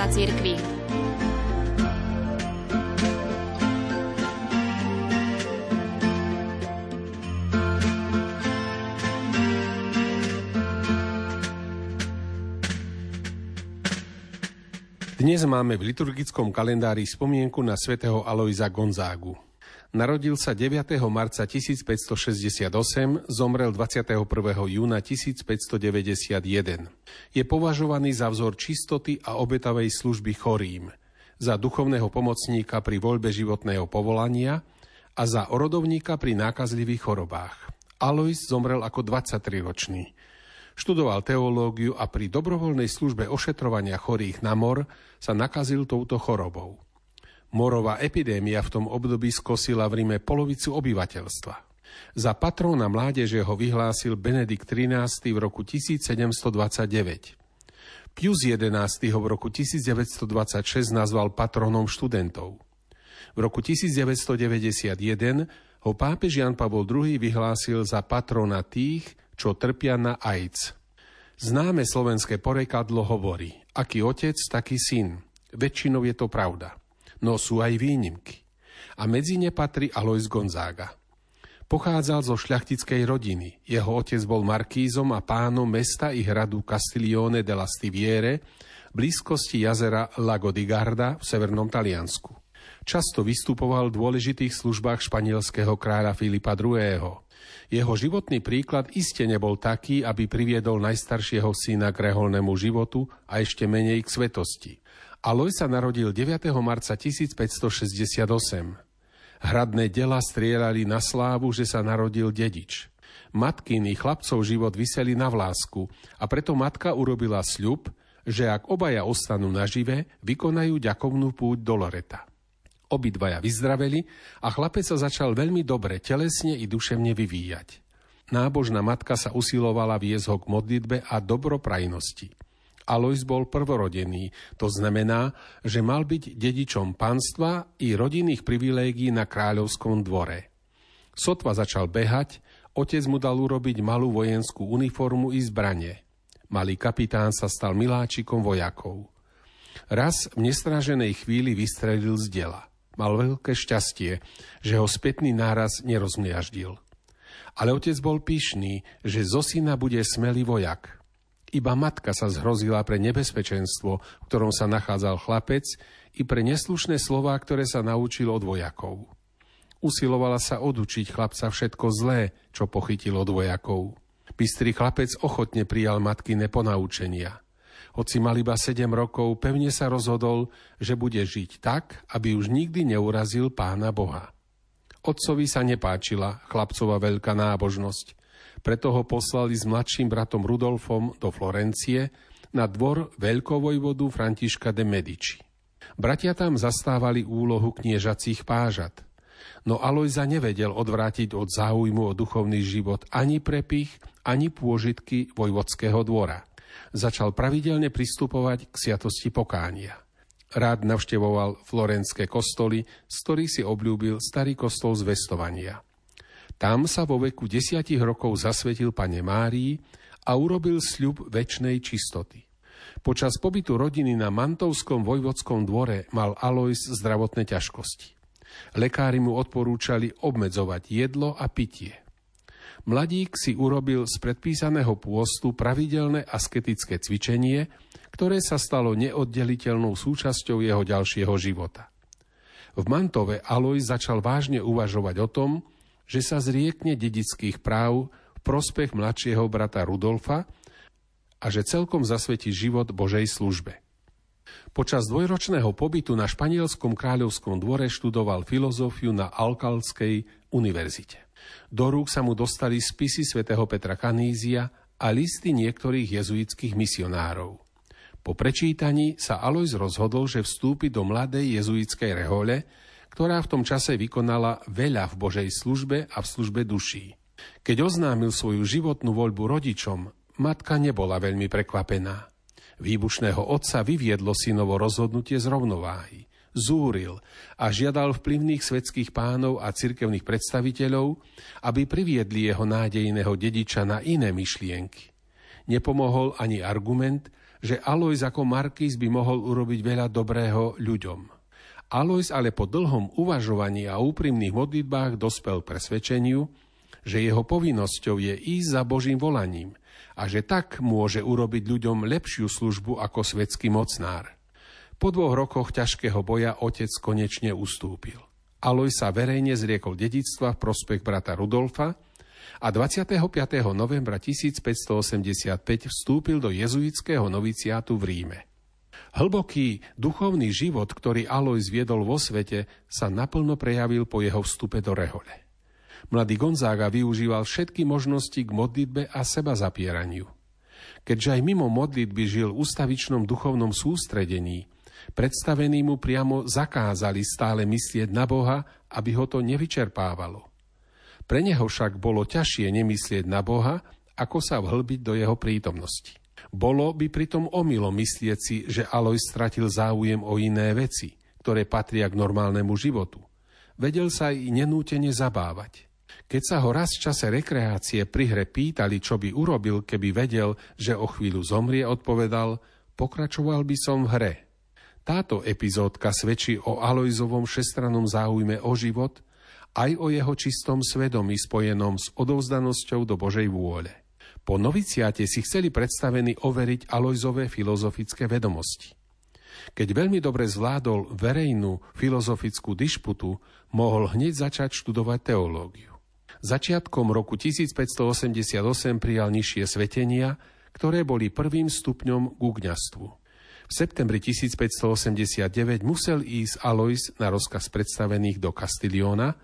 života cirkvi. Dnes máme v liturgickom kalendári spomienku na svätého Alojza Gonzágu. Narodil sa 9. marca 1568, zomrel 21. júna 1591. Je považovaný za vzor čistoty a obetavej služby chorým, za duchovného pomocníka pri voľbe životného povolania a za orodovníka pri nákazlivých chorobách. Alois zomrel ako 23-ročný. Študoval teológiu a pri dobrovoľnej službe ošetrovania chorých na mor sa nakazil touto chorobou. Morová epidémia v tom období skosila v Ríme polovicu obyvateľstva. Za patróna mládeže ho vyhlásil Benedikt XIII v roku 1729. Pius XI ho v roku 1926 nazval patronom študentov. V roku 1991 ho pápež Jan Pavol II vyhlásil za patrona tých, čo trpia na AIDS. Známe slovenské porekadlo hovorí, aký otec, taký syn. Väčšinou je to pravda. No sú aj výnimky. A medzi ne patrí Alois Gonzaga. Pochádzal zo šľachtickej rodiny. Jeho otec bol markízom a pánom mesta i hradu Castiglione della Stiviere, blízkosti jazera Lago di Garda v severnom Taliansku. Často vystupoval v dôležitých službách španielského kráľa Filipa II. Jeho životný príklad iste nebol taký, aby priviedol najstaršieho syna k reholnému životu a ešte menej k svetosti. Aloj sa narodil 9. marca 1568. Hradné dela strieľali na slávu, že sa narodil dedič. Matkiny chlapcov život vyseli na vlásku a preto matka urobila sľub, že ak obaja ostanú nažive, vykonajú ďakovnú púť do Loreta. Obidvaja vyzdraveli a chlapec sa začal veľmi dobre telesne i duševne vyvíjať. Nábožná matka sa usilovala viesť ho k modlitbe a dobroprajnosti. Alois bol prvorodený, to znamená, že mal byť dedičom panstva i rodinných privilégií na kráľovskom dvore. Sotva začal behať, otec mu dal urobiť malú vojenskú uniformu i zbranie. Malý kapitán sa stal miláčikom vojakov. Raz v nestraženej chvíli vystrelil z dela. Mal veľké šťastie, že ho spätný náraz nerozmliaždil. Ale otec bol pyšný, že zo syna bude smelý vojak. Iba matka sa zhrozila pre nebezpečenstvo, v ktorom sa nachádzal chlapec, i pre neslušné slová, ktoré sa naučil od vojakov. Usilovala sa odučiť chlapca všetko zlé, čo pochytil od vojakov. Bystrý chlapec ochotne prijal matkine ponaučenia – hoci mal iba 7 rokov, pevne sa rozhodol, že bude žiť tak, aby už nikdy neurazil pána Boha. Otcovi sa nepáčila chlapcova veľká nábožnosť, preto ho poslali s mladším bratom Rudolfom do Florencie na dvor veľkovojvodu Františka de Medici. Bratia tam zastávali úlohu kniežacích pážat, no Alojza nevedel odvrátiť od záujmu o duchovný život ani prepich, ani pôžitky vojvodského dvora začal pravidelne pristupovať k sviatosti pokánia. Rád navštevoval florenské kostoly, z ktorých si obľúbil starý kostol zvestovania. Tam sa vo veku desiatich rokov zasvetil pane Márii a urobil sľub väčšnej čistoty. Počas pobytu rodiny na Mantovskom vojvodskom dvore mal Alois zdravotné ťažkosti. Lekári mu odporúčali obmedzovať jedlo a pitie. Mladík si urobil z predpísaného pôstu pravidelné asketické cvičenie, ktoré sa stalo neoddeliteľnou súčasťou jeho ďalšieho života. V Mantove Alois začal vážne uvažovať o tom, že sa zriekne dedických práv v prospech mladšieho brata Rudolfa a že celkom zasvetí život Božej službe. Počas dvojročného pobytu na španielskom kráľovskom dvore študoval filozofiu na Alkalskej univerzite. Do rúk sa mu dostali spisy svätého Petra Kanízia a listy niektorých jezuitských misionárov. Po prečítaní sa Alois rozhodol, že vstúpi do mladej jezuitskej rehole, ktorá v tom čase vykonala veľa v Božej službe a v službe duší. Keď oznámil svoju životnú voľbu rodičom, matka nebola veľmi prekvapená. Výbušného otca vyviedlo synovo rozhodnutie z rovnováhy zúril a žiadal vplyvných svetských pánov a cirkevných predstaviteľov, aby priviedli jeho nádejného dediča na iné myšlienky. Nepomohol ani argument, že Alois ako markíz by mohol urobiť veľa dobrého ľuďom. Alois ale po dlhom uvažovaní a úprimných modlitbách dospel k presvedčeniu, že jeho povinnosťou je ísť za Božím volaním a že tak môže urobiť ľuďom lepšiu službu ako svetský mocnár. Po dvoch rokoch ťažkého boja otec konečne ustúpil. Alois sa verejne zriekol dedictva v prospech brata Rudolfa a 25. novembra 1585 vstúpil do jezuitského noviciátu v Ríme. Hlboký duchovný život, ktorý Alois viedol vo svete, sa naplno prejavil po jeho vstupe do rehole. Mladý Gonzága využíval všetky možnosti k modlitbe a seba zapieraniu. Keďže aj mimo modlitby žil v ustavičnom duchovnom sústredení, predstavení mu priamo zakázali stále myslieť na Boha, aby ho to nevyčerpávalo. Pre neho však bolo ťažšie nemyslieť na Boha, ako sa vhlbiť do jeho prítomnosti. Bolo by pritom omilo myslieť si, že Alois stratil záujem o iné veci, ktoré patria k normálnemu životu. Vedel sa i nenútene zabávať. Keď sa ho raz v čase rekreácie pri hre pýtali, čo by urobil, keby vedel, že o chvíľu zomrie, odpovedal, pokračoval by som v hre. Táto epizódka svedčí o Alojzovom všestranom záujme o život aj o jeho čistom svedomí spojenom s odovzdanosťou do Božej vôle. Po noviciate si chceli predstavení overiť Alojzové filozofické vedomosti. Keď veľmi dobre zvládol verejnú filozofickú dišputu, mohol hneď začať študovať teológiu. Začiatkom roku 1588 prijal nižšie svetenia, ktoré boli prvým stupňom k kňastvu. V septembri 1589 musel ísť Alois na rozkaz predstavených do Kastiliona,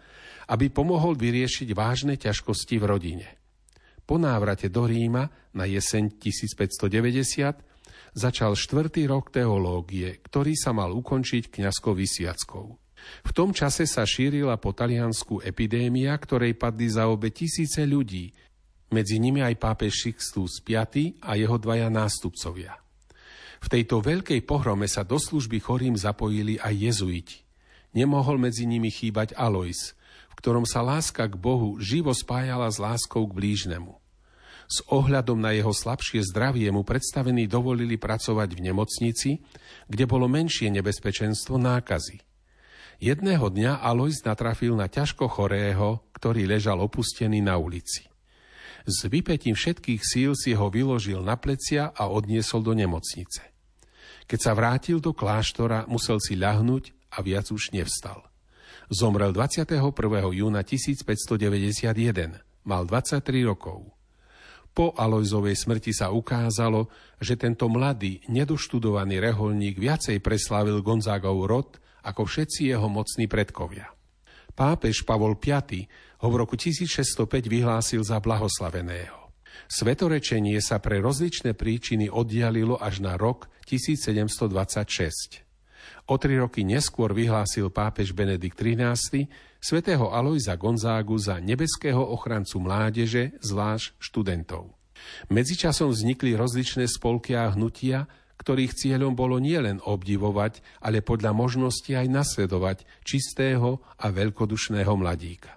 aby pomohol vyriešiť vážne ťažkosti v rodine. Po návrate do Ríma na jeseň 1590 začal štvrtý rok teológie, ktorý sa mal ukončiť kňazkou vysviackou. V tom čase sa šírila po Taliansku epidémia, ktorej padli za obe tisíce ľudí, medzi nimi aj pápež Sixtus V a jeho dvaja nástupcovia. V tejto veľkej pohrome sa do služby chorým zapojili aj jezuiti. Nemohol medzi nimi chýbať Alois, ktorom sa láska k Bohu živo spájala s láskou k blížnemu. S ohľadom na jeho slabšie zdravie mu predstavení dovolili pracovať v nemocnici, kde bolo menšie nebezpečenstvo nákazy. Jedného dňa Alois natrafil na ťažko chorého, ktorý ležal opustený na ulici. S vypetím všetkých síl si ho vyložil na plecia a odniesol do nemocnice. Keď sa vrátil do kláštora, musel si ľahnúť a viac už nevstal. Zomrel 21. júna 1591. Mal 23 rokov. Po Alojzovej smrti sa ukázalo, že tento mladý, nedoštudovaný reholník viacej preslávil Gonzágov rod ako všetci jeho mocní predkovia. Pápež Pavol V ho v roku 1605 vyhlásil za blahoslaveného. Svetorečenie sa pre rozličné príčiny oddialilo až na rok 1726. O tri roky neskôr vyhlásil pápež Benedikt XIII svätého Alojza Gonzágu za nebeského ochrancu mládeže, zvlášť študentov. Medzičasom vznikli rozličné spolky a hnutia, ktorých cieľom bolo nielen obdivovať, ale podľa možnosti aj nasledovať čistého a veľkodušného mladíka.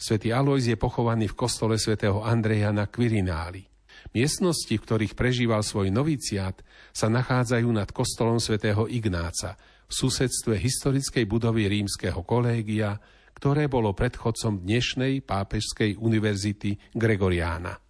Svetý Alojz je pochovaný v kostole svätého Andreja na Quirináli. Miestnosti, v ktorých prežíval svoj noviciát, sa nachádzajú nad kostolom svätého Ignáca v susedstve historickej budovy rímskeho kolégia, ktoré bolo predchodcom dnešnej pápežskej univerzity Gregoriána.